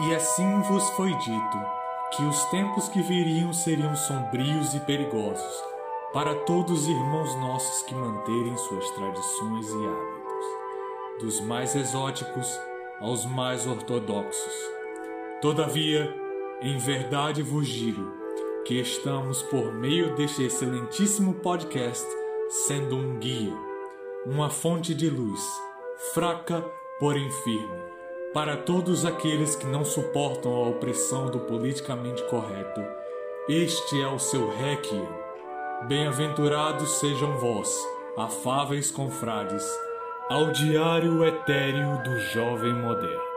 E assim vos foi dito que os tempos que viriam seriam sombrios e perigosos para todos os irmãos nossos que manterem suas tradições e hábitos, dos mais exóticos aos mais ortodoxos. Todavia, em verdade vos digo que estamos por meio deste excelentíssimo podcast sendo um guia, uma fonte de luz, fraca, porém firme, para todos aqueles que não suportam a opressão do politicamente correto. Este é o seu Requiem. Bem-aventurados sejam vós, afáveis confrades, ao diário etéreo do jovem moderno.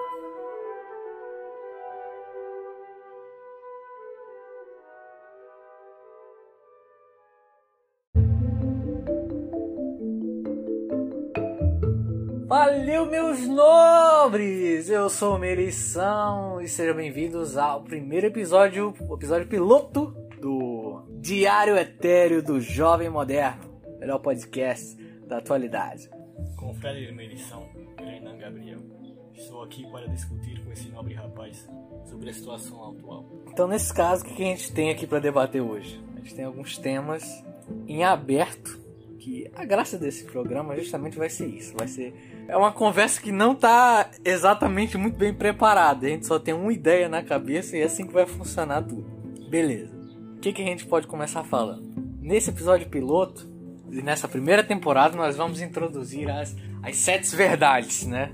Valeu, meus nobres! Eu sou o Merição e sejam bem-vindos ao primeiro episódio, o episódio piloto do Diário Etéreo do Jovem Moderno, melhor podcast da atualidade. Confrade de Merição, Renan Gabriel. Estou aqui para discutir com esse nobre rapaz sobre a situação atual. Então, nesse caso, o que a gente tem aqui para debater hoje? A gente tem alguns temas em aberto que a graça desse programa justamente vai ser isso, vai ser é uma conversa que não tá exatamente muito bem preparada, a gente só tem uma ideia na cabeça e é assim que vai funcionar tudo. Beleza. O que, que a gente pode começar falando? Nesse episódio piloto e nessa primeira temporada nós vamos introduzir as, as sete verdades, né,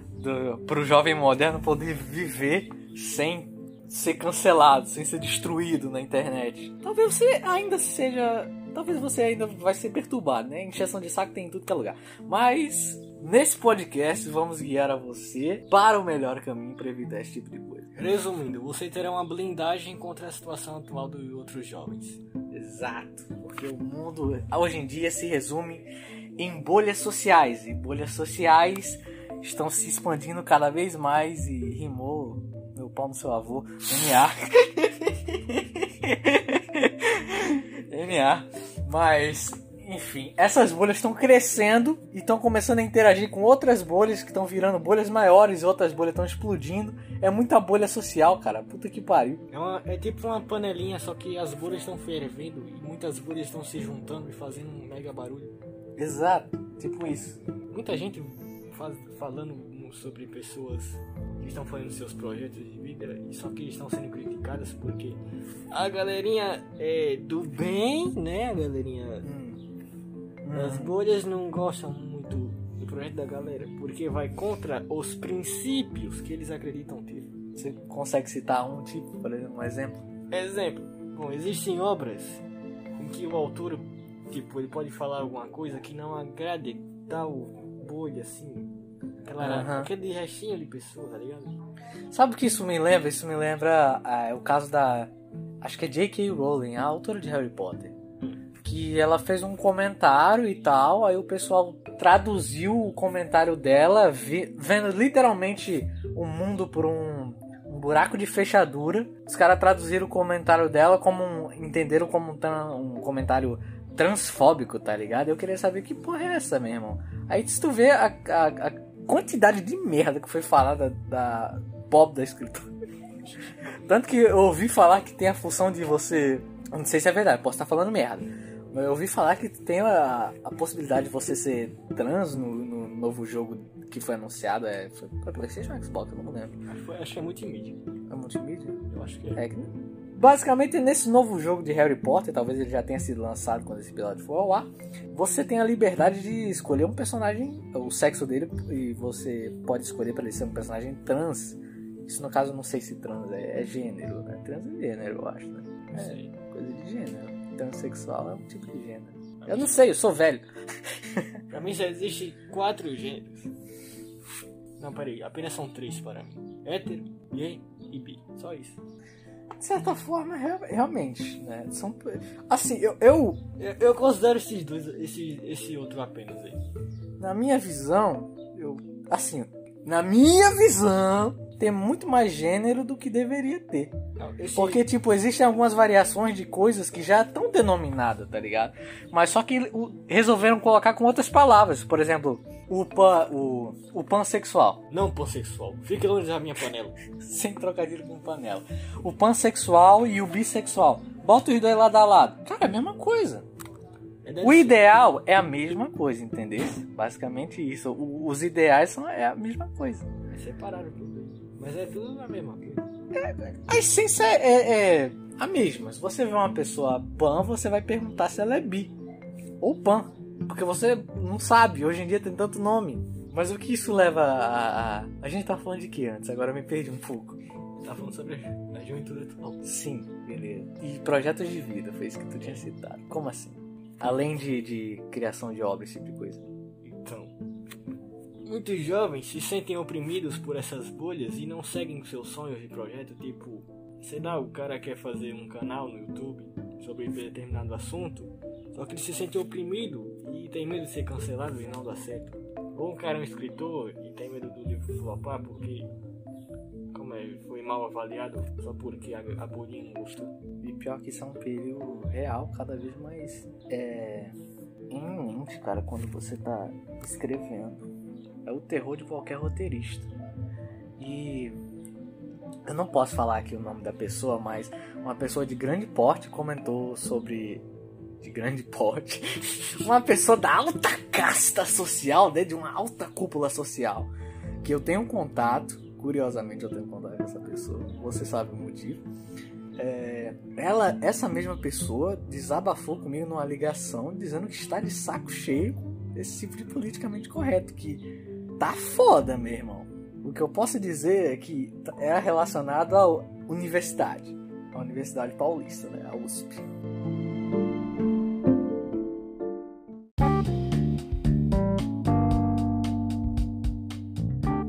para o jovem moderno poder viver sem ser cancelado, sem ser destruído na internet. Talvez você ainda seja talvez você ainda vai ser perturbado, né? Injeção de saco tem em tudo que é lugar. Mas nesse podcast vamos guiar a você para o melhor caminho para evitar esse tipo de coisa. Resumindo, você terá uma blindagem contra a situação atual dos outros jovens. Exato, porque o mundo hoje em dia se resume em bolhas sociais e bolhas sociais estão se expandindo cada vez mais e rimou meu pau no seu avô, NA. NA. Mas, enfim, essas bolhas estão crescendo e estão começando a interagir com outras bolhas que estão virando bolhas maiores e outras bolhas estão explodindo. É muita bolha social, cara. Puta que pariu. É, uma, é tipo uma panelinha, só que as bolhas estão fervendo e muitas bolhas estão se juntando e fazendo um mega barulho. Exato, tipo isso. Muita gente faz, falando sobre pessoas que estão fazendo seus projetos de vida e só que estão sendo criticadas porque a galerinha é do bem, né? A galerinha hum. as bolhas não gostam muito do projeto da galera porque vai contra os princípios que eles acreditam ter. Você consegue citar um tipo, por exemplo, um exemplo? Exemplo. Bom, existem obras em que o autor, tipo, ele pode falar alguma coisa que não agrade tal bolha assim, Aquela, uhum. Aquele restinho de pessoa, tá ligado? Sabe o que isso me lembra? Isso me lembra ah, o caso da. Acho que é J.K. Rowling, a autora de Harry Potter. Que ela fez um comentário e tal, aí o pessoal traduziu o comentário dela, vi, vendo literalmente o mundo por um, um buraco de fechadura. Os caras traduziram o comentário dela como um, entenderam como um, um comentário transfóbico, tá ligado? Eu queria saber que porra é essa, meu irmão. Aí se tu vê a, a, a quantidade de merda que foi falada da Bob da escritora. Tanto que eu ouvi falar que tem a função de você. Não sei se é verdade, posso estar falando merda. Mas eu ouvi falar que tem a, a possibilidade de você ser trans no, no novo jogo que foi anunciado. É, foi pra PlayStation ou Xbox? Eu não lembro. Acho, acho que é multimídia. É multimídia? Eu acho que é. é Basicamente, nesse novo jogo de Harry Potter, talvez ele já tenha sido lançado quando esse episódio for ao ar, você tem a liberdade de escolher um personagem, o sexo dele, e você pode escolher para ele ser um personagem trans. Isso, no caso, não sei se trans é, é gênero, né? Trans é gênero, eu acho, né? É coisa de gênero. Transsexual é um tipo de gênero. Eu não sei, eu sou velho. pra mim já existe quatro gêneros. Não, peraí, apenas são três para mim: hétero, gay e bi. Só isso de certa forma, realmente, né? São, assim, eu, eu, eu considero esses dois, esse, esse outro apenas aí. Na minha visão, eu, assim, na minha visão, ter muito mais gênero do que deveria ter. Não, esse- Porque, tipo, existem algumas variações de coisas que já estão denominadas, tá ligado? Mas só que resolveram colocar com outras palavras. Por exemplo, o, pan, o, o pansexual. Não pansexual. Fique longe da minha panela. Sem trocadilho com panela. O pansexual e o bissexual. Bota os dois lado a lado. Cara, é a mesma coisa. É, O ideal é a mesma coisa, entendeu? Basicamente isso. O- os ideais são é a mesma coisa. Separaram tudo. Mas é tudo a mesma coisa. A essência é, é a mesma. Se você vê uma pessoa pan, você vai perguntar se ela é bi ou pan. Porque você não sabe, hoje em dia tem tanto nome. Mas o que isso leva a. A, gente tá falando de que antes? Agora eu me perdi um pouco. Tá falando sobre a juventude atual. Sim, beleza. E projetos de vida, foi isso que tu tinha citado. Como assim? Além de, de criação de obra, esse tipo de coisa. Então, muitos jovens se sentem oprimidos por essas bolhas e não seguem seus sonhos de projeto, tipo, sei lá, o cara quer fazer um canal no YouTube sobre determinado assunto, só que ele se sente oprimido e tem medo de ser cancelado e não dar certo. Ou um cara é um escritor e tem medo do livro flopar porque como é, foi mal avaliado só porque a, a bolhinha não gostou. E pior que isso é um perigo real, cada vez mais é, iminente, cara, quando você tá escrevendo. É o terror de qualquer roteirista. E eu não posso falar aqui o nome da pessoa, mas uma pessoa de grande porte comentou sobre. De grande porte. Uma pessoa da alta casta social, né? De uma alta cúpula social. Que eu tenho contato. Curiosamente eu tenho contato com essa pessoa. Você sabe o motivo. É, ela, essa mesma pessoa desabafou comigo numa ligação dizendo que está de saco cheio desse tipo de politicamente correto, que tá foda, meu irmão. O que eu posso dizer é que é relacionado à universidade, à Universidade Paulista, né, a USP.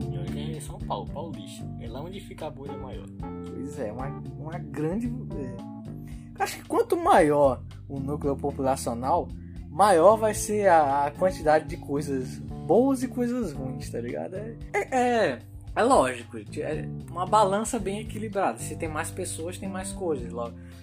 E que é São Paulo, Paulista. É lá onde fica a bolha maior. Pois é, uma, uma grande. é, Acho que quanto maior o núcleo populacional, maior vai ser a, a quantidade de coisas boas e coisas ruins, tá ligado? É, é, é, é lógico, é uma balança bem equilibrada. Se tem mais pessoas, tem mais coisas.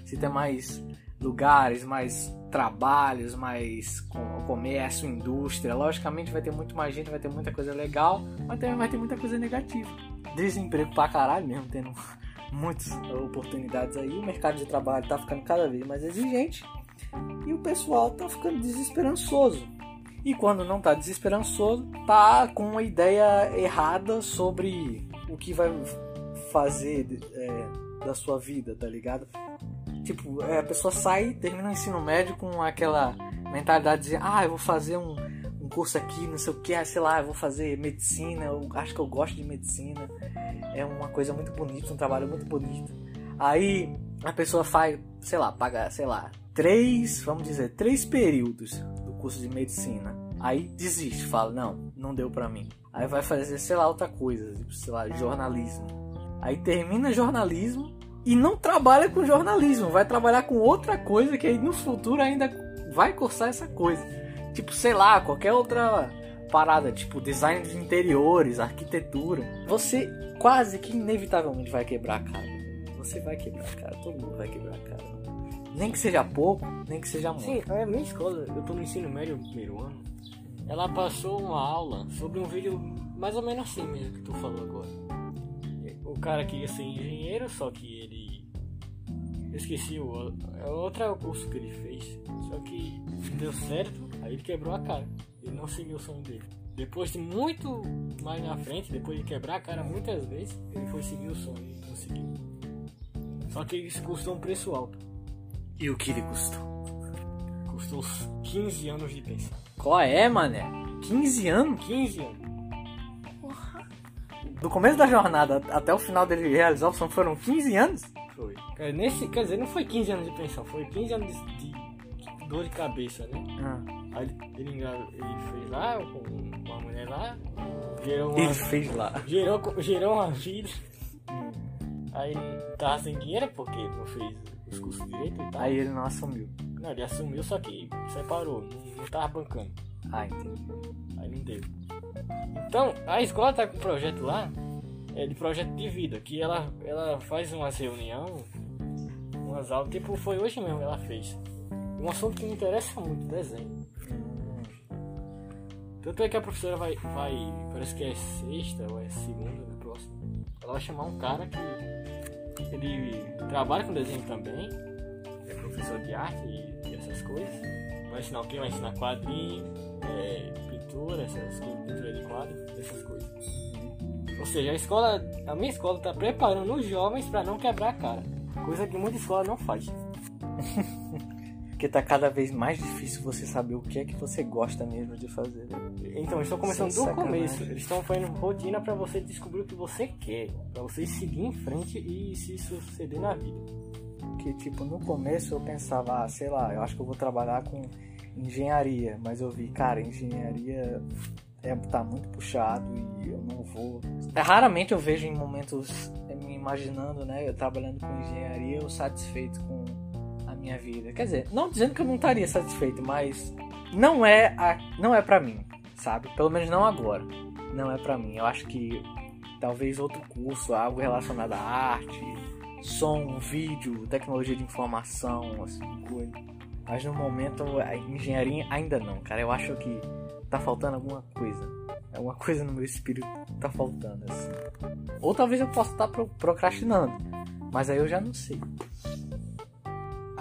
Se tem mais lugares, mais trabalhos, mais com- comércio, indústria, logicamente vai ter muito mais gente, vai ter muita coisa legal, mas também vai ter muita coisa negativa. Desemprego pra caralho mesmo, tendo muitas oportunidades aí. O mercado de trabalho tá ficando cada vez mais exigente e o pessoal tá ficando desesperançoso. E quando não tá desesperançoso, tá com uma ideia errada sobre o que vai fazer é, da sua vida, tá ligado? Tipo, é, a pessoa sai, termina o ensino médio com aquela mentalidade de ah, eu vou fazer um, um curso aqui, não sei o que, ah, sei lá, eu vou fazer medicina, eu acho que eu gosto de medicina, é uma coisa muito bonita, um trabalho muito bonito. Aí a pessoa faz, sei lá, paga, sei lá, três, vamos dizer, três períodos do curso de medicina. Aí desiste, fala, não, não deu pra mim. Aí vai fazer, sei lá, outra coisa, tipo, sei lá, jornalismo. Aí termina jornalismo e não trabalha com jornalismo, vai trabalhar com outra coisa que aí no futuro ainda vai cursar essa coisa. Tipo, sei lá, qualquer outra parada, tipo design de interiores, arquitetura. Você quase que inevitavelmente vai quebrar a cara. Você vai quebrar a cara, todo mundo vai quebrar a cara. Nem que seja pouco, nem que seja muito. Sim, a minha escola, eu tô no ensino médio primeiro ano. Ela passou uma aula sobre um vídeo mais ou menos assim mesmo que tu falou agora. O cara queria ser engenheiro, só que ele. Eu esqueci o é outro curso que ele fez. Só que deu certo, aí ele quebrou a cara. Ele não seguiu o sonho dele. Depois de muito mais na frente, depois de quebrar a cara muitas vezes, ele foi seguir o sonho e conseguiu. Só que isso custou um preço alto. E o que ele custou? Custou uns 15 anos de pensão. Qual é, mané? 15 anos? 15 anos. Do começo da jornada até o final dele realizar o sonho foram 15 anos? Foi. Quer, nesse, quer dizer, não foi 15 anos de pensão, foi 15 anos de, de dor de cabeça, né? Ah. Aí ele, ele fez lá com uma mulher lá, gerou uma, Ele fez lá. gerou, gerou uma vida. Aí tava sem dinheiro porque não fez os cursos direito e tal. Aí ele não assumiu. Não, ele assumiu, só que separou, não, não tava bancando. Ah, entendi. Aí não deu. Então, a escola tá com um projeto lá, é, de projeto de vida, que ela, ela faz umas reunião, umas aulas, tipo, foi hoje mesmo que ela fez. Um assunto que me interessa muito, desenho. Tanto é que a professora vai, vai parece que é sexta ou é segunda, na próxima. Ela vai chamar um cara que ele trabalha com desenho também, é professor de arte e, e essas coisas. Vai ensinar o quê? Vai ensinar quadrinho, é, pintura, essas coisas, pintura de quadro, essas coisas. Ou seja, a escola, a minha escola está preparando os jovens para não quebrar a cara, coisa que muita escola não faz. Porque tá cada vez mais difícil você saber o que é que você gosta mesmo de fazer. né? Então, eles estão começando Sem do sacanagem. começo. Eles estão fazendo rotina para você descobrir o que você quer, para você seguir em frente e se suceder na vida. Que tipo, no começo eu pensava, ah, sei lá, eu acho que eu vou trabalhar com engenharia, mas eu vi, cara, engenharia é, tá muito puxado e eu não vou. É, raramente eu vejo em momentos me imaginando, né, eu trabalhando com engenharia, eu satisfeito com minha vida. Quer dizer, não dizendo que eu não estaria satisfeito, mas não é a, não é para mim, sabe? Pelo menos não agora. Não é pra mim. Eu acho que talvez outro curso, algo relacionado à arte, som, vídeo, tecnologia de informação, assim, coisa. Mas no momento a engenharia ainda não, cara. Eu acho que tá faltando alguma coisa. Alguma coisa no meu espírito tá faltando, assim. Ou talvez eu possa estar pro- procrastinando. Mas aí eu já não sei.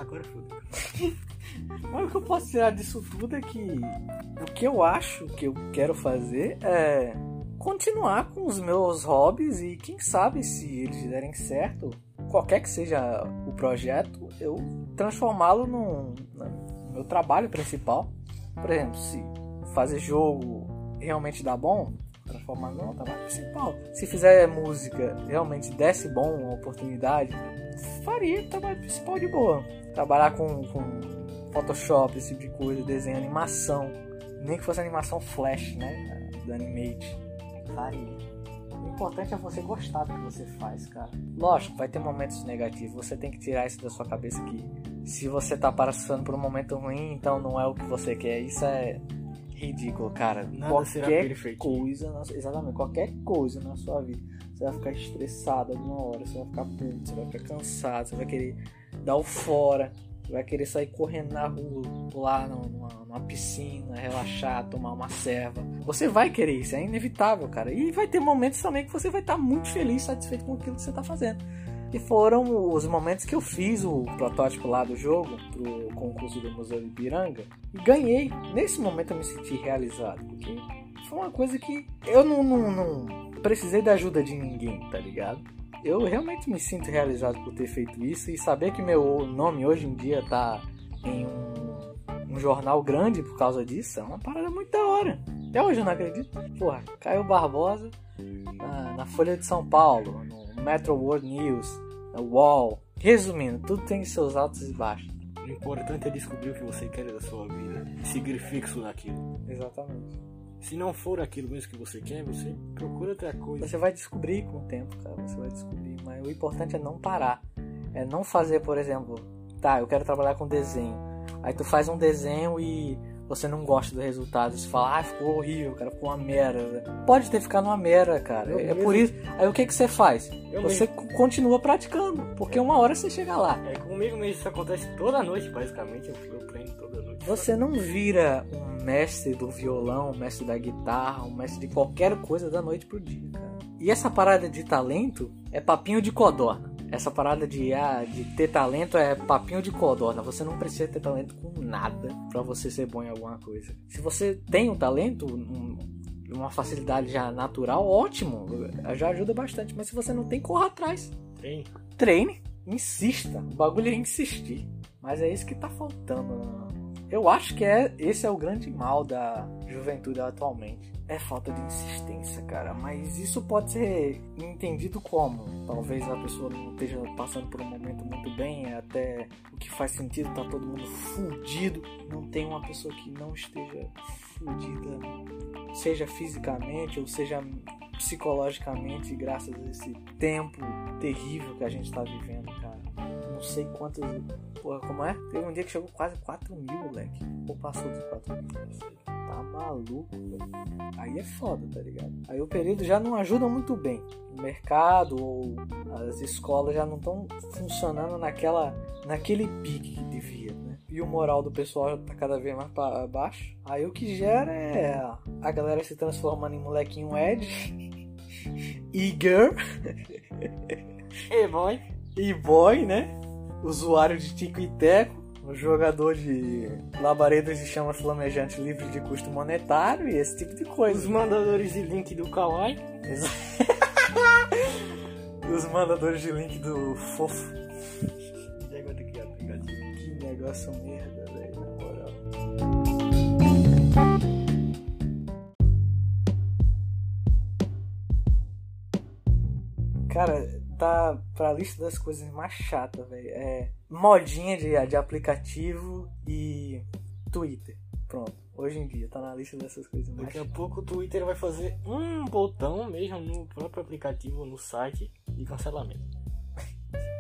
Agora foda. Mas o que eu posso tirar disso tudo é que o que eu acho que eu quero fazer é continuar com os meus hobbies e quem sabe se eles derem certo, qualquer que seja o projeto, eu transformá-lo num- no meu trabalho principal. Por exemplo, se fazer jogo realmente dá bom, transformar no trabalho principal. Se fizer música realmente desse bom uma oportunidade, faria trabalho principal de boa. Trabalhar com, com Photoshop, esse tipo de coisa, desenho, animação. Nem que fosse animação flash, né? Da Animate. Faria. O importante é você gostar do que você faz, cara. Lógico, vai ter momentos negativos. Você tem que tirar isso da sua cabeça que se você tá passando por um momento ruim, então não é o que você quer. Isso é ridículo, cara. Nada qualquer coisa, na, exatamente, qualquer coisa na sua vida, você vai ficar estressado alguma hora, você vai ficar puto, você vai ficar cansado, você vai querer dar o fora, vai querer sair correndo na rua, pular numa, numa- piscina, relaxar, tomar uma serva. Você vai querer isso, é inevitável, cara. E vai ter momentos também que você vai estar muito feliz, satisfeito com aquilo que você está fazendo. Que foram os momentos que eu fiz o protótipo lá do jogo pro concurso do Museu de Ipiranga e ganhei. Nesse momento eu me senti realizado, porque foi uma coisa que eu não, não, não precisei da ajuda de ninguém, tá ligado? Eu realmente me sinto realizado por ter feito isso e saber que meu nome hoje em dia tá em um, um jornal grande por causa disso é uma parada muito da hora. Até hoje eu não acredito. Porra, Caio Barbosa na, na Folha de São Paulo, no Metro World News, na UOL. Resumindo, tudo tem seus altos e baixos. O importante é descobrir o que você quer da sua vida e seguir fixo naquilo. Exatamente. Se não for aquilo mesmo que você quer, você procura outra coisa. Você vai descobrir com o tempo, cara. Você vai descobrir. Mas o importante é não parar. É não fazer, por exemplo, tá, eu quero trabalhar com desenho. Aí tu faz um desenho e você não gosta do resultado. Você fala, ah, ficou horrível, cara, ficou uma merda. Pode ter ficado uma merda, cara. Eu é mesmo- por isso. Aí o que que você faz? Eu você mesmo- continua praticando, porque uma hora você chega lá. É comigo mesmo, isso acontece toda noite, basicamente. Eu, eu treino toda noite. Você não vira um mestre do violão, um mestre da guitarra, um mestre de qualquer coisa da noite pro dia, cara. E essa parada de talento é papinho de codorna. Essa parada de, ah, de ter talento é papinho de codorna. Você não precisa ter talento com nada pra você ser bom em alguma coisa. Se você tem um talento, um- uma facilidade já natural, ótimo. Já ajuda bastante. Mas se você não tem, corra atrás Treino. treine, insista. O bagulho é insistir. Mas é isso que tá faltando. né? Eu acho que é esse é o grande mal da juventude atualmente. É falta de insistência, cara. Mas isso pode ser entendido como? Talvez a pessoa não esteja passando por um momento muito bem, é até o que faz sentido, tá todo mundo fudido. Não tem uma pessoa que não esteja fudida, seja fisicamente ou seja psicologicamente, graças a esse tempo terrível que a gente tá vivendo, cara. não sei quantos. Porra, como é? Teve um dia que chegou quase 4 mil, moleque. Ou passou dos 4 mil, não sei. Tá maluco, velho. Aí é foda, tá ligado? Aí o período já não ajuda muito bem. O mercado ou as escolas já não estão funcionando naquela, naquele pique que devia, né? E o moral do pessoal tá cada vez mais para baixo. Aí o que gera é a galera se transformando em molequinho Ed. E girl. E boy. E boy, né? Usuário de Tico e Teco. O jogador de labaredas de chama flamejante livre de custo monetário e esse tipo de Os coisa. mandadores de link do Kawaii. Os mandadores de link do fofo. Que negócio merda, velho, na moral. Cara, tá pra lista das coisas mais chatas, velho. É modinha de, de aplicativo e Twitter. Pronto. Hoje em dia tá na lista dessas coisas mais Daqui a pouco o Twitter vai fazer um botão mesmo no próprio aplicativo, no site, de cancelamento.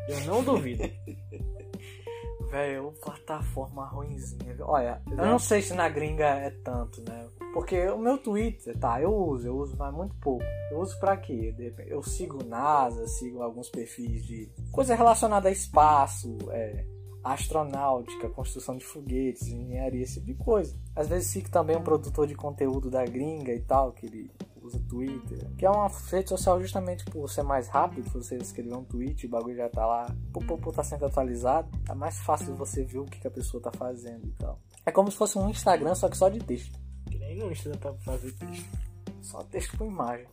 Eu não duvido. Velho, plataforma ruimzinha. Olha, eu não sei se na gringa é tanto, né? Porque o meu Twitter, tá, eu uso, eu uso, mas muito pouco. Eu uso pra quê? Eu sigo NASA, sigo alguns perfis de coisa relacionada a espaço, é, astronáutica, construção de foguetes, engenharia, esse tipo de coisa. Às vezes sigo também um produtor de conteúdo da gringa e tal, que ele usa Twitter, que é uma rede social justamente por ser mais rápido, você escrever um tweet, o bagulho já tá lá, pô, pô, pô, tá sendo atualizado, é mais fácil você ver o que, que a pessoa tá fazendo e tal. É como se fosse um Instagram, só que só de texto. No Insta dá pra fazer texto. Só texto com imagem.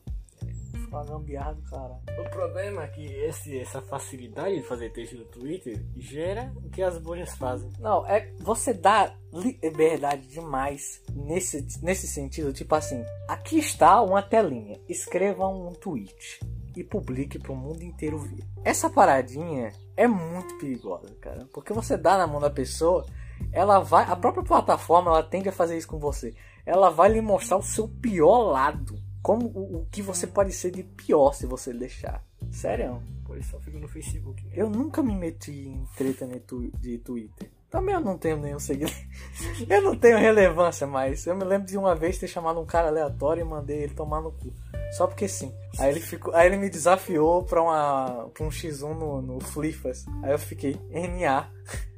Uma gambiarra do caralho. O problema é que esse, essa facilidade de fazer texto no Twitter gera o que as bolhas fazem. Não, é você dá liberdade demais nesse, nesse sentido. Tipo assim, aqui está uma telinha. Escreva um tweet e publique para o mundo inteiro ver. Essa paradinha é muito perigosa, cara, porque você dá na mão da pessoa, ela vai, a própria plataforma, ela tende a fazer isso com você. Ela vai lhe mostrar o seu pior lado, como o, o que você pode ser de pior se você deixar. Sério? Por isso só fico no Facebook. Eu nunca me meti em treta de Twitter. Também eu não tenho nenhum seguidor. Eu não tenho relevância, mas eu me lembro de uma vez ter chamado um cara aleatório e mandei ele tomar no cu. Só porque sim. Aí ele, ficou, aí ele me desafiou pra, uma, pra um X1 no, no Flifas. Aí eu fiquei, NA.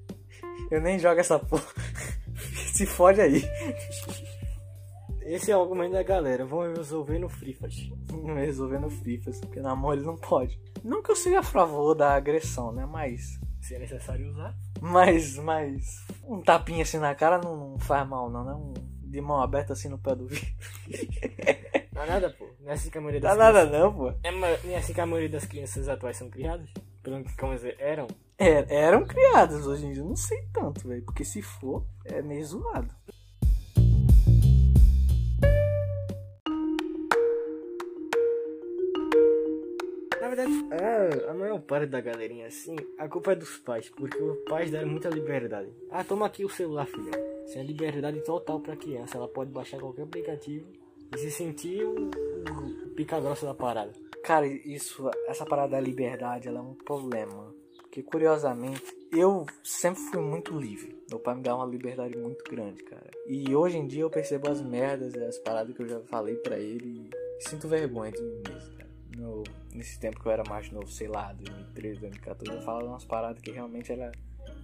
Eu nem jogo essa porra. Se fode aí. Esse é o argumento da galera. Vamos resolver no Frifas. Não resolvendo Flifas, porque na mão ele não pode. Não que eu seja a favor da agressão, né? Mas Se é necessário usar. Mas, mas. Um tapinha assim na cara não, não faz mal, não, né? Um, de mão aberta assim no pé do vidro. Não é nada, pô. Não é assim que a maioria das nada crianças... não, pô. É, não é assim que a maioria das crianças atuais são criadas? Pelo que como elas eram? É, eram criadas hoje em dia, eu não sei tanto, velho. Porque se for, é meio zoado. Verdade, a, a maior parte da galerinha assim, a culpa é dos pais, porque os pais deram muita liberdade. Ah, toma aqui o celular, filha. Isso é liberdade total pra criança. Ela pode baixar qualquer aplicativo e se sentir o, o pica grossa da parada. Cara, isso, essa parada da liberdade, ela é um problema. Porque curiosamente, eu sempre fui muito livre. Meu pai me dá uma liberdade muito grande, cara. E hoje em dia eu percebo as merdas as paradas que eu já falei pra ele e sinto vergonha de mim mesmo. No, nesse tempo que eu era mais novo, sei lá, 2013, 2014, eu falava umas paradas que realmente era,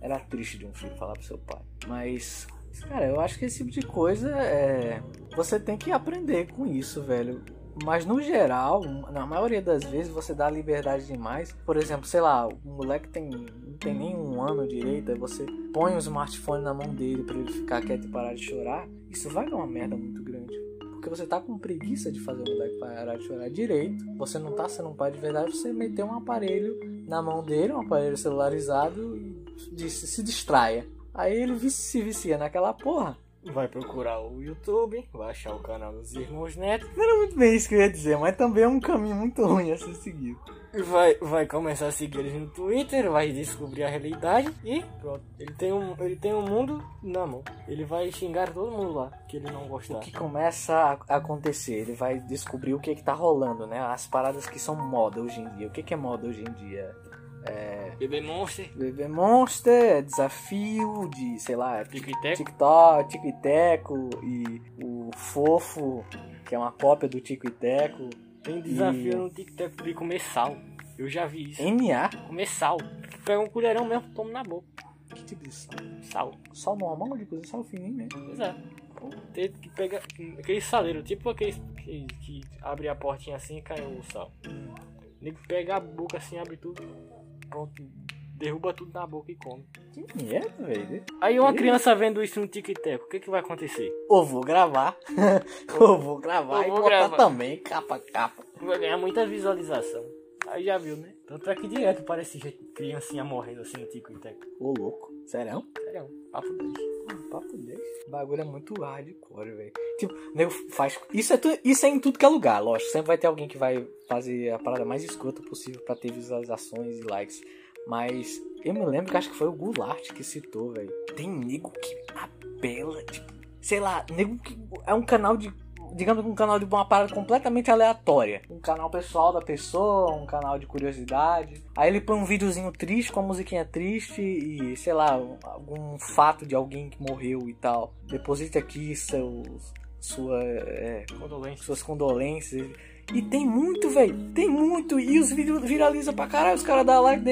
era triste de um filho falar pro seu pai. Mas, cara, eu acho que esse tipo de coisa é. Você tem que aprender com isso, velho. Mas no geral, na maioria das vezes você dá liberdade demais. Por exemplo, sei lá, o moleque tem, não tem nem um ano direito, aí você põe o smartphone na mão dele pra ele ficar quieto e parar de chorar. Isso vai dar uma merda muito grande. Porque você tá com preguiça de fazer o moleque parar de chorar direito. Você não tá sendo um pai de verdade, você meteu um aparelho na mão dele, um aparelho celularizado e disse, se distraia. Aí ele se vicia naquela porra. Vai procurar o YouTube, vai achar o canal dos Irmãos Neto Não era muito bem isso que eu ia dizer, mas também é um caminho muito ruim a ser seguido. vai, vai começar a seguir eles no Twitter, vai descobrir a realidade e pronto. Ele tem um, ele tem um mundo na mão. Ele vai xingar todo mundo lá que ele não O gostar. que começa a acontecer? Ele vai descobrir o que, que tá rolando, né? As paradas que são moda hoje em dia. O que, que é moda hoje em dia? É, Bebê Monster, Bebê Monster, é desafio de, sei lá, e. TikTok, Tico e Teco e o Fofo, que é uma cópia do Tico e Teco. Tem desafio no TikTok de comer sal. Eu já vi isso. NA? Comer sal. Pega um colherão mesmo, toma na boca. Que tipo de sal? Sal. Sal normal de cozinhar, sal fininho mesmo. Pois é. Tem que pegar aquele saleiro, tipo aquele que, que abre a portinha assim e cai o sal. Nego pega a boca assim, abre tudo. Pronto. Derruba tudo na boca e come. Que merda, velho. Aí uma criança vendo isso no TikTok, o que, que vai acontecer? Ou vou gravar. Ou vou gravar e vou botar gravar. também, capa capa. Vai ganhar muita visualização. Aí já viu, né? Tanto é que direto parece criancinha morrendo assim no TikTok. Ô, louco. Sério? Sério, papo deles. Ah, Papo 10. O bagulho é muito hardcore, velho. Tipo, nego faz. Isso é, tu... isso é em tudo que é lugar, lógico. Sempre vai ter alguém que vai fazer a parada mais escrota possível pra ter visualizações e likes. Mas eu me lembro que acho que foi o Goulart que citou, velho. Tem nego que apela, tipo, sei lá, nego que. É um canal de. Digamos um canal de uma parada completamente aleatória. Um canal pessoal da pessoa, um canal de curiosidade. Aí ele põe um videozinho triste com a musiquinha triste e, sei lá, algum fato de alguém que morreu e tal. Deposite aqui seus, sua, é, Condolências. suas condolências. E tem muito, velho. Tem muito. E os vídeos viralizam pra caralho. Os caras dão like,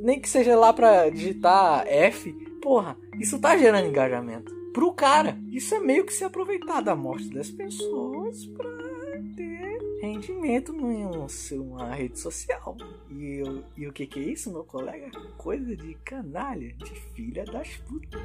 nem que seja lá pra digitar F. Porra, isso tá gerando engajamento. Pro cara, isso é meio que se aproveitar da morte das pessoas pra ter rendimento numa uma rede social. E, eu, e o que que é isso, meu colega? Coisa de canalha, de filha das putas.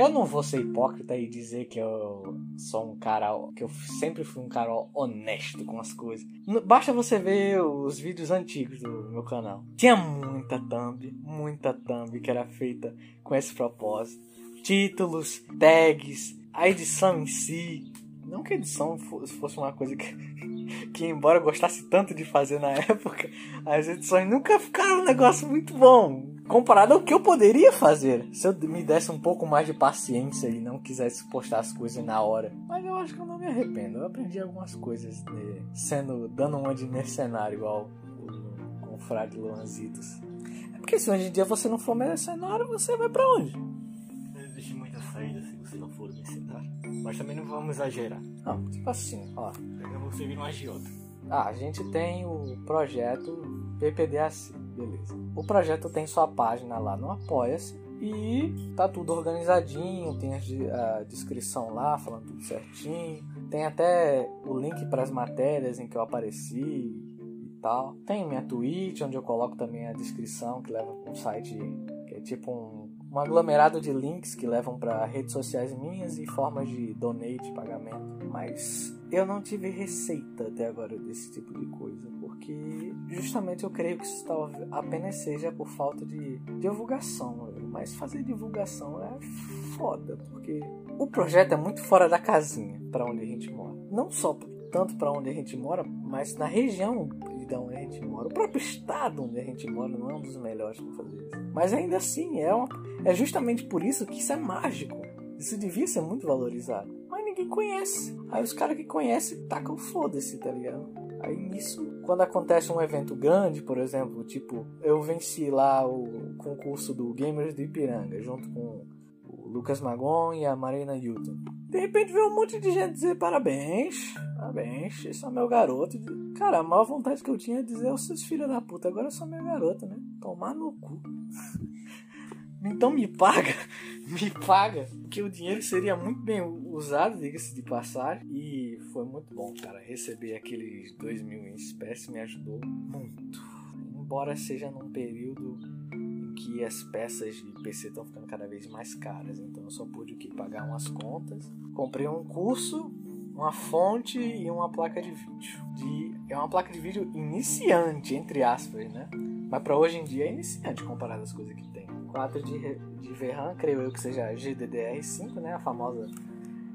Eu não vou ser hipócrita e dizer que eu sou um cara. que eu sempre fui um cara honesto com as coisas. Basta você ver os vídeos antigos do meu canal. Tinha muita thumb, muita thumb que era feita com esse propósito. Títulos, tags, a edição em si. Não que edição fo- fosse uma coisa que, que, embora eu gostasse tanto de fazer na época, as edições nunca ficaram um negócio muito bom. Comparado ao que eu poderia fazer. Se eu me desse um pouco mais de paciência e não quisesse postar as coisas na hora. Mas eu acho que eu não me arrependo. Eu aprendi algumas coisas né, sendo. dando uma de mercenário igual o- com o Frade Luanzitos. É porque se hoje em dia você não for mercenário, você vai pra onde? Existe muita saída se você não for mercenário. Mas também não vamos exagerar. Não, tipo assim, ó. Pega você vira um agiota. Ah, a gente tem o projeto PPDAC, beleza. O projeto tem sua página lá no Apoia-se e tá tudo organizadinho, tem a descrição lá falando tudo certinho. Tem até o link para as matérias em que eu apareci e tal. Tem minha Twitch, onde eu coloco também a descrição que leva para um site que é tipo um, um aglomerado de links que levam para redes sociais minhas e formas de donate, pagamento. Mas eu não tive receita até agora desse tipo de coisa, porque justamente eu creio que isso talvez apenas seja por falta de divulgação. Mas fazer divulgação é foda, porque o projeto é muito fora da casinha para onde a gente mora. Não só tanto para onde a gente mora, mas na região de onde a gente mora. O próprio estado onde a gente mora não é um dos melhores para fazer isso. Mas ainda assim, é, uma, é justamente por isso que isso é mágico. Isso devia ser muito valorizado. Mas ninguém conhece. Aí os caras que conhecem tacam foda-se, tá ligado? Aí nisso, quando acontece um evento grande, por exemplo, tipo, eu venci lá o concurso do Gamers do Ipiranga, junto com o Lucas Magon e a Marina Hilton. De repente veio um monte de gente dizer parabéns, parabéns, esse é meu garoto. Cara, a maior vontade que eu tinha é dizer, ô seus filhos da puta, agora eu sou meu garoto, né? Tomar no cu. Então me paga, me paga, que o dinheiro seria muito bem usado, diga-se de passagem. E foi muito bom, cara. Receber aqueles dois mil em espécie me ajudou muito. Embora seja num período em que as peças de PC estão ficando cada vez mais caras, então eu só pude o que pagar umas contas. Comprei um curso, uma fonte e uma placa de vídeo. De, é uma placa de vídeo iniciante, entre aspas, né? Mas para hoje em dia é iniciante comparado às coisas que tem. 4 de, de VRAM, creio eu que seja a GDDR5, né? A famosa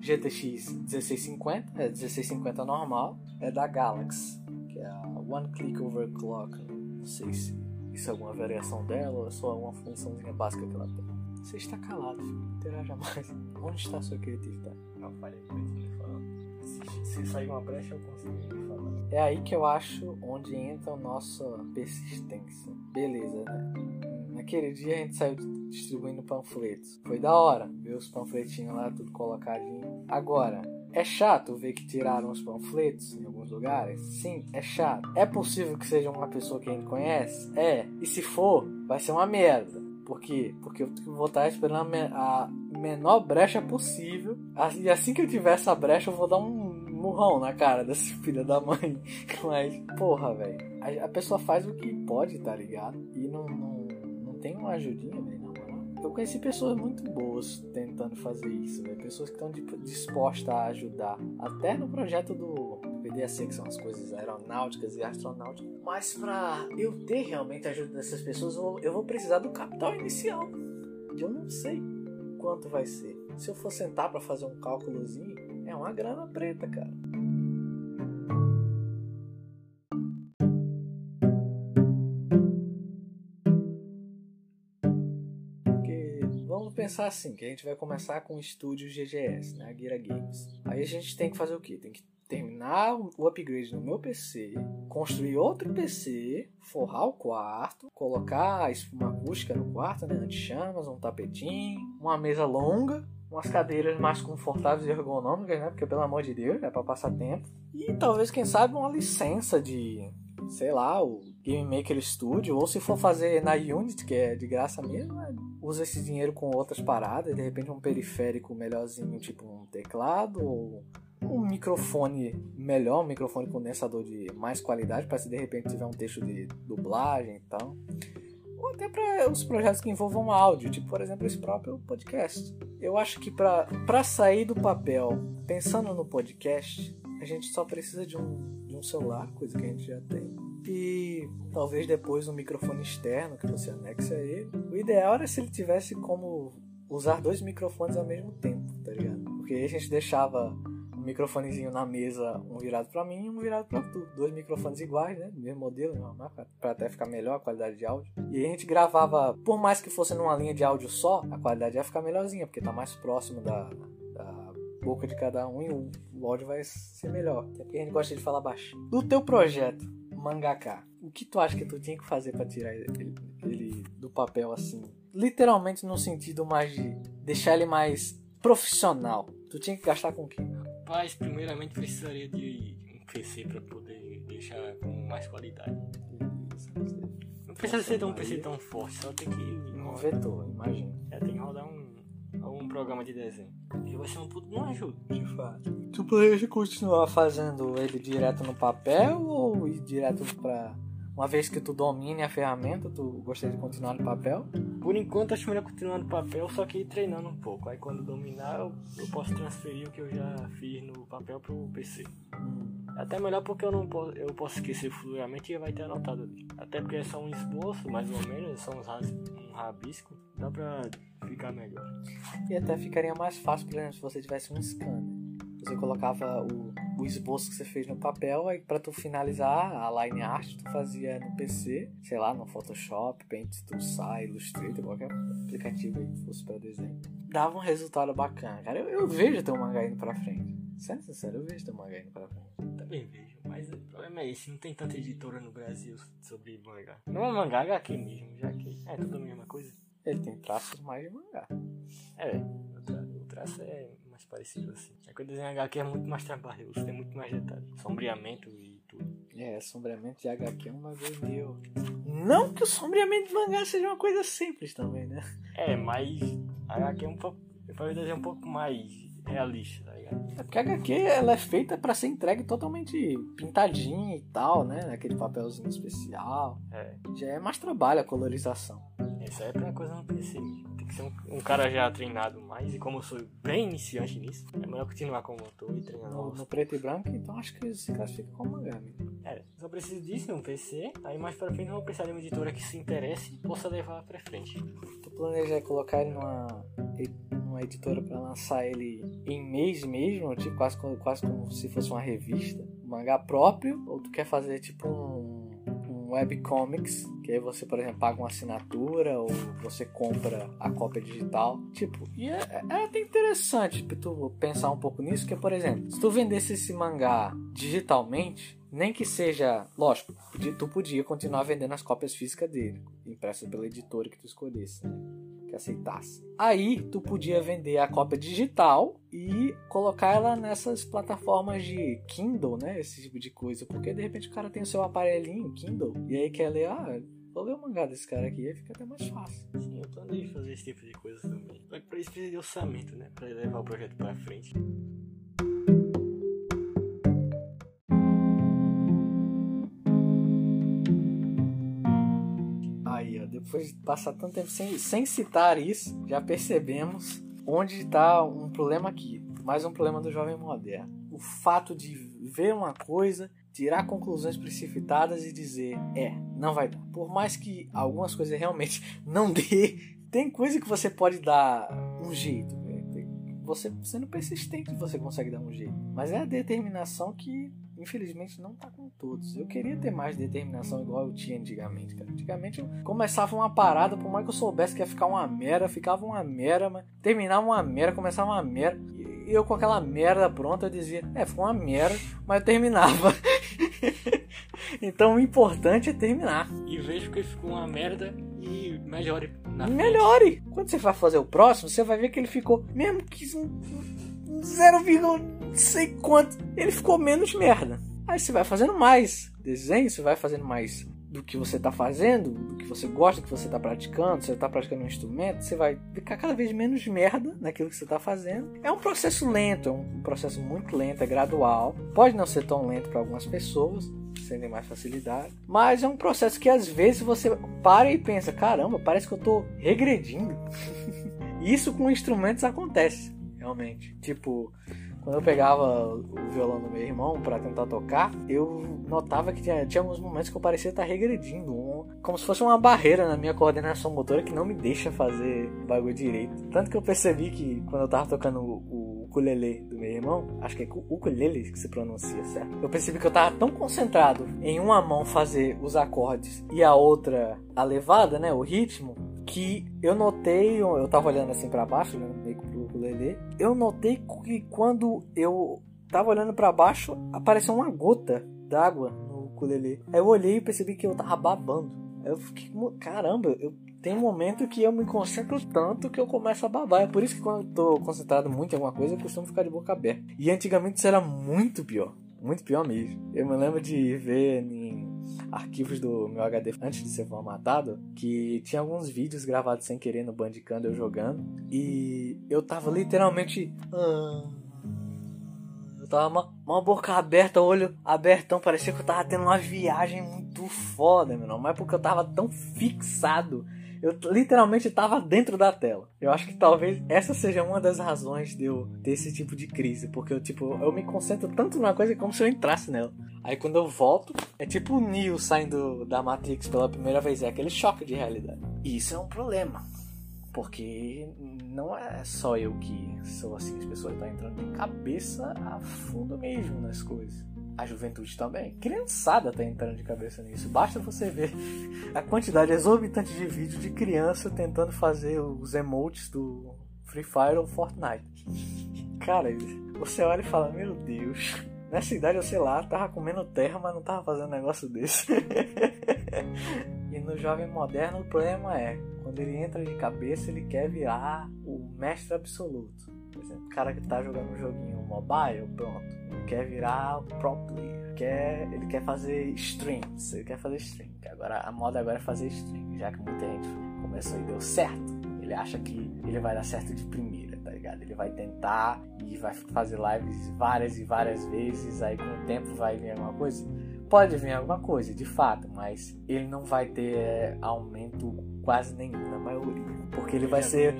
GTX 1650, é 1650 normal, é da Galaxy, que é a One Click Overclock. Não sei se isso é alguma variação dela ou é só uma funçãozinha básica que ela tem. Você está calado, filho. Interaja mais. Onde está a sua criatividade? Não falei com ele falando. Se, se sair uma brecha, eu consigo falar. É aí que eu acho onde entra a nossa persistência. Beleza, né? Naquele dia a gente saiu distribuindo panfletos. Foi da hora ver os panfletinhos lá, tudo colocadinho. Agora, é chato ver que tiraram os panfletos em alguns lugares? Sim, é chato. É possível que seja uma pessoa que a gente conhece? É. E se for, vai ser uma merda. Por quê? Porque eu vou estar esperando a, me a menor brecha possível. E assim que eu tiver essa brecha, eu vou dar um murrão na cara dessa filha da mãe. Mas, porra, velho. A, a, pessoa faz o que pode, tá ligado? E não, não, não tem uma ajudinha, velho. Eu conheci pessoas muito boas tentando fazer isso, véio. pessoas que estão dispostas a ajudar. Até no projeto do PDAC, que são as coisas aeronáuticas e astronáuticas. Mas para eu ter realmente a ajuda dessas pessoas, eu vou precisar do capital inicial. Eu não sei quanto vai ser. Se eu for sentar para fazer um cálculozinho, é uma grana preta, cara. Pensar assim, que a gente vai começar com o estúdio GGS, né, a Gira Games. Aí a gente tem que fazer o quê? Tem que terminar o upgrade no meu PC, construir outro PC, forrar o quarto, colocar a espuma acústica no quarto, né, anti-chamas, um tapetinho, uma mesa longa umas cadeiras mais confortáveis e ergonômicas, né? Porque pelo amor de Deus, é para passar tempo. E talvez, quem sabe, uma licença de, sei lá, o Game Maker Studio, ou se for fazer na Unity, que é de graça mesmo, né? usa esse dinheiro com outras paradas, de repente um periférico melhorzinho, tipo um teclado, ou um microfone melhor, um microfone condensador de mais qualidade, para se de repente tiver um texto de dublagem e tal ou até para os projetos que envolvam áudio, tipo por exemplo esse próprio podcast. Eu acho que para sair do papel, pensando no podcast, a gente só precisa de um, de um celular, coisa que a gente já tem. E talvez depois um microfone externo que você anexe a ele. O ideal era se ele tivesse como usar dois microfones ao mesmo tempo, tá ligado? Porque aí a gente deixava microfonezinho na mesa, um virado para mim e um virado para tu. Dois microfones iguais, né? Mesmo modelo, marca, para até ficar melhor a qualidade de áudio. E aí a gente gravava, por mais que fosse numa linha de áudio só, a qualidade ia ficar melhorzinha, porque tá mais próximo da, da boca de cada um e o, o áudio vai ser melhor. Até porque a gente gosta de falar baixo. Do teu projeto, Mangaká, o que tu acha que tu tinha que fazer para tirar ele, ele do papel assim? Literalmente no sentido mais de deixar ele mais profissional. Tu tinha que gastar com o quê? Rapaz, primeiramente precisaria de um PC para poder deixar com mais qualidade. Não precisa ser um PC tão forte, só tem que. Um vetor, imagina. É, tem que rodar um, um programa de desenho. Ser um puto de uma ajuda. De fato. Tu planeja continuar fazendo ele direto no papel ou ir direto para uma vez que tu domine a ferramenta, tu gostaria de continuar no papel? Por enquanto, acho melhor continuar no papel, só que treinando um pouco. Aí, quando dominar, eu, eu posso transferir o que eu já fiz no papel pro PC. Hum. Até melhor porque eu não posso, eu posso esquecer fluidamente e vai ter anotado ali. Até porque é só um esboço, mais ou menos, é só um rabisco. Dá pra ficar melhor. E até ficaria mais fácil, por exemplo, se você tivesse um scanner. Você colocava o, o esboço que você fez no papel, aí para tu finalizar a line art, tu fazia no PC, sei lá, no Photoshop, Paint Sai, Illustrator, qualquer aplicativo aí que fosse para desenho. Dava um resultado bacana, cara. Eu, eu vejo teu mangá indo pra frente. Sendo sincero, eu vejo teu mangá indo pra frente. Também vejo, mas o problema é esse, não tem tanta editora no Brasil sobre mangá. Não é mangá, é HQ mesmo, já que é tudo a mesma coisa. Ele tem traços mais de mangá. É, o traço é mais parecido assim. É que o desenho HQ é muito mais trabalhoso, tem muito mais detalhes. Sombreamento e tudo. É, sombreamento de HQ é uma vez meio. Não que o sombreamento de mangá seja uma coisa simples também, né? É, mas HQ é um pouco. Eu desenhar um pouco mais realista, tá ligado? É porque a HQ ela é feita para ser entregue totalmente pintadinha e tal, né? Aquele papelzinho especial. É. Já é mais trabalho a colorização. Isso aí é pra coisa no PC tem que ser um, um, cara já treinado mais. E como eu sou bem iniciante nisso, é melhor continuar como eu tô e treinar no, no preto e branco, então acho que se classifica como mangá É, só preciso disso, um PC. Aí mais pra frente eu vou precisar de uma editora que se interesse e possa levar pra frente. Tu planeja colocar ele numa, numa editora pra lançar ele em mês mesmo? Tipo, quase, quase como se fosse uma revista? Um mangá próprio? Ou tu quer fazer tipo um webcomics, que aí você, por exemplo, paga uma assinatura ou você compra a cópia digital. Tipo, e é, é até interessante tu pensar um pouco nisso, que, por exemplo, se tu vendesse esse mangá digitalmente, nem que seja, lógico, tu podia continuar vendendo as cópias físicas dele, impressas pela editora que tu escolhesse, né? Que aceitasse. Aí tu podia vender a cópia digital e colocar ela nessas plataformas de Kindle, né? Esse tipo de coisa, porque de repente o cara tem o seu aparelhinho Kindle e aí quer ler, ah, vou ler o mangá desse cara aqui, aí fica até mais fácil. Sim, eu planejei fazer esse tipo de coisa também. Que pra isso precisa de orçamento, né? Pra levar o projeto pra frente. Depois de passar tanto tempo sem, sem citar isso, já percebemos onde está um problema aqui. Mais um problema do jovem moderno. O fato de ver uma coisa, tirar conclusões precipitadas e dizer, é, não vai dar. Por mais que algumas coisas realmente não dê, tem coisa que você pode dar um jeito. Né? Você sendo persistente, você consegue dar um jeito. Mas é a determinação que infelizmente não tá com todos. Eu queria ter mais determinação igual eu tinha antigamente, cara. Antigamente eu começava uma parada, por mais que eu soubesse que ia ficar uma merda, ficava uma merda, mas terminava uma merda, começava uma merda. E eu com aquela merda pronta, eu dizia, é, ficou uma merda, mas eu terminava. então o importante é terminar. E vejo que ficou uma merda e melhore. Na melhore! Quando você vai fazer o próximo, você vai ver que ele ficou, mesmo que 0, sei quanto. Ele ficou menos merda. Aí você vai fazendo mais desenho, você vai fazendo mais do que você está fazendo, do que você gosta, do que você está praticando, você está praticando um instrumento, você vai ficar cada vez menos merda naquilo que você está fazendo. É um processo lento, é um processo muito lento, é gradual. Pode não ser tão lento para algumas pessoas, sem mais facilidade, mas é um processo que às vezes você para e pensa: caramba, parece que eu estou regredindo. Isso com instrumentos acontece, realmente. Tipo, quando eu pegava o violão do meu irmão para tentar tocar, eu notava que tinha, tinha alguns momentos que eu parecia estar regredindo, um, como se fosse uma barreira na minha coordenação motora que não me deixa fazer bagulho direito. Tanto que eu percebi que quando eu tava tocando o, o ukulele do meu irmão, acho que é ukulele que se pronuncia, certo? Eu percebi que eu tava tão concentrado em uma mão fazer os acordes e a outra a levada, né, o ritmo, que eu notei, eu tava olhando assim para baixo, meio ukulele, eu notei que quando eu tava olhando para baixo, apareceu uma gota d'água no ukulele. Aí eu olhei e percebi que eu tava babando. Aí eu fiquei, caramba, eu tem um momento que eu me concentro tanto que eu começo a babar. É por isso que quando eu tô concentrado muito em alguma coisa, eu costumo ficar de boca aberta. E antigamente isso era muito pior. Muito pior mesmo. Eu me lembro de ver arquivos do meu HD antes de ser formatado que tinha alguns vídeos gravados sem querer no Bandicam eu jogando. E eu tava literalmente. Ah, eu tava uma, uma boca aberta, olho abertão. Parecia que eu tava tendo uma viagem muito foda, meu irmão. Mas porque eu tava tão fixado eu literalmente estava dentro da tela. Eu acho que talvez essa seja uma das razões de eu ter esse tipo de crise, porque eu tipo, eu me concentro tanto numa coisa como se eu entrasse nela. Aí quando eu volto, é tipo o Neo saindo da Matrix pela primeira vez, é aquele choque de realidade. E isso é um problema. Porque não é só eu que sou assim, as pessoas estão entrando de cabeça a fundo mesmo nas coisas a juventude também. Criançada tá entrando de cabeça nisso. Basta você ver a quantidade exorbitante de vídeos de criança tentando fazer os emotes do Free Fire ou Fortnite. Cara, você olha e fala: Meu Deus, nessa idade eu sei lá, tava comendo terra, mas não tava fazendo negócio desse. e no jovem moderno o problema é: quando ele entra de cabeça, ele quer virar o mestre absoluto. Exemplo, o cara que tá jogando um joguinho mobile, pronto. Ele quer virar pro player. Quer, ele quer fazer streams. Ele quer fazer stream. Agora, a moda agora é fazer stream. Já que muita gente começou e deu certo. Ele acha que ele vai dar certo de primeira, tá ligado? Ele vai tentar e vai fazer lives várias e várias vezes. Aí com o tempo vai vir alguma coisa. Pode vir alguma coisa, de fato, mas ele não vai ter é, aumento quase nenhum na maioria. Porque ele vai ser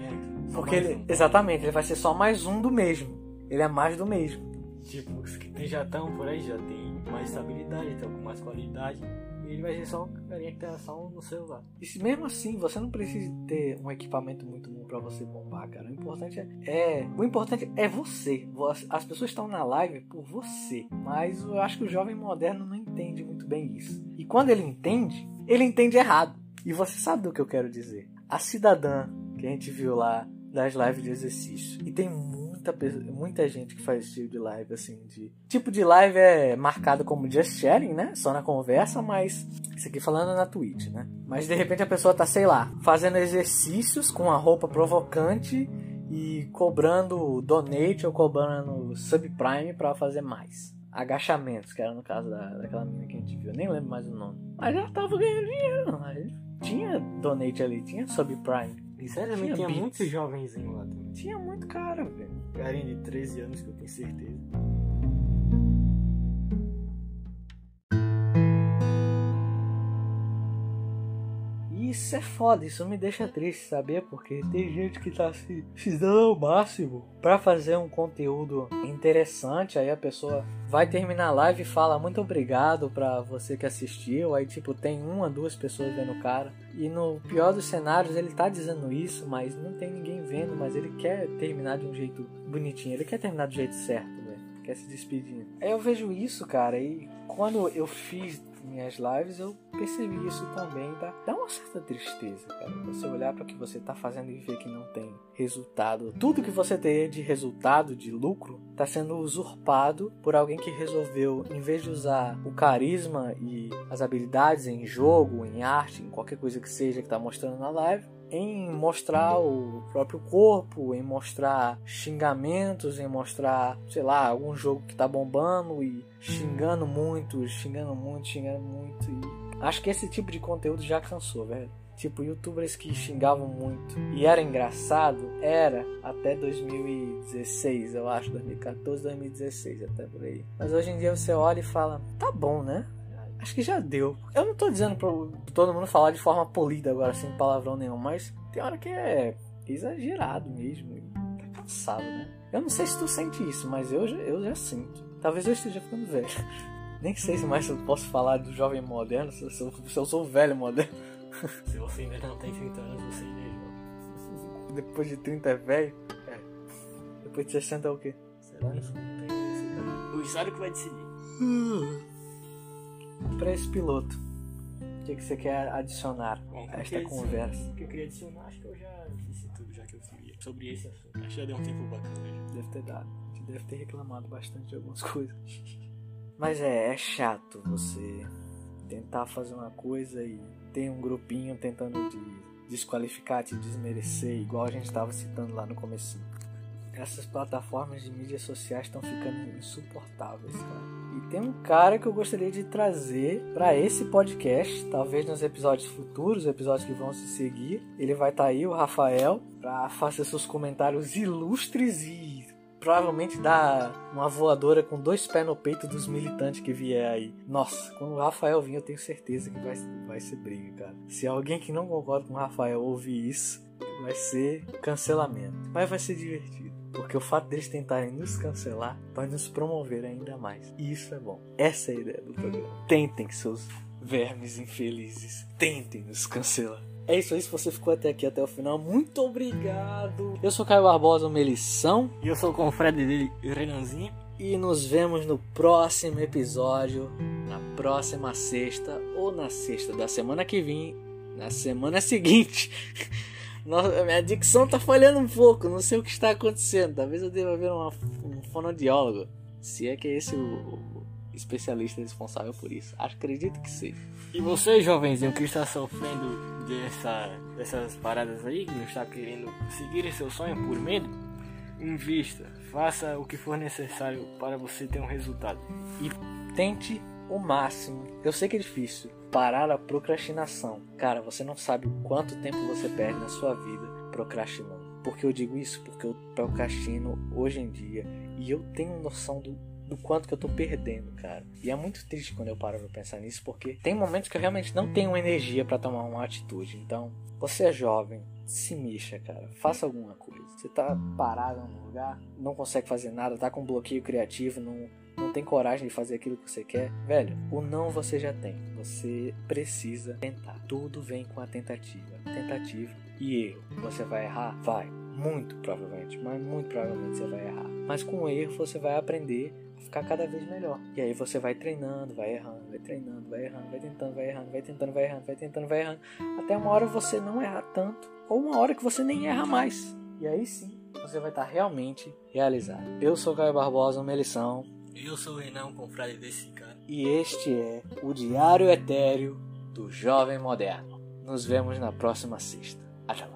porque ele, exatamente, ele vai ser só mais um do mesmo. Ele é mais do mesmo. Tipo, os que já estão por aí já tem mais estabilidade, estão com mais qualidade. e ele vai ser só um carinha que tá só no celular. E se mesmo assim, você não precisa ter um equipamento muito bom pra você bombar, cara. O importante é, é- o importante é você. Vo- As pessoas estão na live por você. Mas eu acho que o jovem moderno não entende muito bem isso. E quando ele entende, ele entende errado. E você sabe do que eu quero dizer. A cidadã que a gente viu lá das lives de exercício. E tem muita, muita gente que faz esse tipo de live, assim, de... Tipo de live é marcado como just sharing, né? Só na conversa, mas... Isso aqui falando na Twitch, né? Mas de repente a pessoa tá, sei lá, fazendo exercícios com a roupa provocante e cobrando donate ou cobrando subprime pra fazer mais. Agachamentos, que era no caso da, daquela menina que a gente viu. Nem lembro mais o nome. Mas ela tava ganhando dinheiro. Tinha donate ali, tinha subprime. E sinceramente Tinha tinha muitos jovenzinhos lá também. Tinha muito cara, velho. Carinha de 13 anos que eu tenho certeza. Isso é foda, isso me deixa triste, sabia? Porque tem gente que tá se, se dando ao máximo pra fazer um conteúdo interessante. Aí a pessoa vai terminar a live e fala muito obrigado pra você que assistiu. Aí, tipo, tem uma, duas pessoas vendo o cara. E no pior dos cenários, ele tá dizendo isso, mas não tem ninguém vendo. Mas ele quer terminar de um jeito bonitinho, ele quer terminar do jeito certo, velho. Quer se despedir. Aí eu vejo isso, cara, e quando eu fiz minhas lives, eu percebi isso também. Dá, dá uma certa tristeza, cara. Você olhar para o que você tá fazendo e ver que não tem resultado. Tudo que você tem de resultado, de lucro, tá sendo usurpado por alguém que resolveu, em vez de usar o carisma e as habilidades em jogo, em arte, em qualquer coisa que seja que tá mostrando na live, em mostrar o próprio corpo, em mostrar xingamentos, em mostrar, sei lá, algum jogo que tá bombando e xingando muito, xingando muito, xingando muito. E acho que esse tipo de conteúdo já cansou, velho. Tipo, youtubers que xingavam muito e era engraçado, era até 2016, eu acho, 2014, 2016, até por aí. Mas hoje em dia você olha e fala, tá bom, né? Acho que já deu. Eu não tô dizendo pra todo mundo falar de forma polida agora, sem palavrão nenhum, mas tem hora que é exagerado mesmo. Tá cansado, né? Eu não sei se tu sente isso, mas eu, já- eu já sinto. Talvez eu esteja ficando velho. Nem sei se mais eu posso falar do jovem moderno, se eu sou, se eu sou velho moderno. Se você ainda não tem 30 anos, você ainda é jovem. Depois de 30 é velho. É. Depois de 60 é o quê? Sei lá, não sei, não tem necessidade. O usuário que vai decidir. Pra esse piloto, o que, que você quer adicionar Bom, a esta conversa? O que eu queria adicionar, acho que eu já disse tudo já que eu queria sobre esse assunto. Acho que já deu um tempo bacana já. Deve ter dado. A gente deve ter reclamado bastante de algumas coisas. Mas é, é chato você tentar fazer uma coisa e tem um grupinho tentando te desqualificar, te desmerecer, igual a gente estava citando lá no começo. Essas plataformas de mídias sociais estão ficando insuportáveis, cara. Tem um cara que eu gostaria de trazer para esse podcast, talvez nos episódios futuros, episódios que vão se seguir. Ele vai estar aí, o Rafael, para fazer seus comentários ilustres e provavelmente dar uma voadora com dois pés no peito dos militantes que vier aí. Nossa, quando o Rafael vir, eu tenho certeza que vai, vai ser briga, cara. Se alguém que não concorda com o Rafael ouvir isso, vai ser cancelamento. Mas vai ser divertido. Porque o fato deles tentarem nos cancelar vai nos promover ainda mais. E isso é bom. Essa é a ideia do programa. Tentem, seus vermes infelizes. Tentem nos cancelar. É isso aí, se você ficou até aqui, até o final, muito obrigado. Eu sou Caio Barbosa, uma lição. E eu sou o confrade dele, Renanzinho. E nos vemos no próximo episódio, na próxima sexta, ou na sexta da semana que vem, na semana seguinte. Nossa, minha dicção tá falhando um pouco, não sei o que está acontecendo. Talvez eu deva ver uma, um fonoaudiólogo. Se é que é esse o, o especialista responsável por isso. Acredito que seja. E você, jovenzinho, que está sofrendo dessa, dessas paradas aí, que não está querendo seguir seu sonho por medo, invista, faça o que for necessário para você ter um resultado. e tente o máximo. Eu sei que é difícil parar a procrastinação. Cara, você não sabe o quanto tempo você perde na sua vida procrastinando. Por que eu digo isso? Porque eu procrastino hoje em dia e eu tenho noção do, do quanto que eu tô perdendo, cara. E é muito triste quando eu paro pra pensar nisso, porque tem momentos que eu realmente não tenho energia para tomar uma atitude. Então, você é jovem, se mexa, cara. Faça alguma coisa. Você tá parado em um lugar, não consegue fazer nada, tá com bloqueio criativo, não, não tem coragem de fazer aquilo que você quer, velho, o não você já tem. Você precisa tentar. Tudo vem com a tentativa. Tentativa e erro. Você vai errar? Vai. Muito provavelmente, mas muito provavelmente você vai errar. Mas com o erro você vai aprender a ficar cada vez melhor. E aí você vai treinando, vai errando, vai treinando, vai errando, vai tentando, vai errando, vai tentando, vai errando, vai tentando, vai errando. Até uma hora você não errar tanto, ou uma hora que você nem erra mais. E aí sim, você vai estar realmente realizado. Eu sou Caio Barbosa, uma lição. Eu sou o Renan, confrade desse cara. E este é o Diário Etéreo do Jovem Moderno. Nos vemos na próxima sexta. Até lá.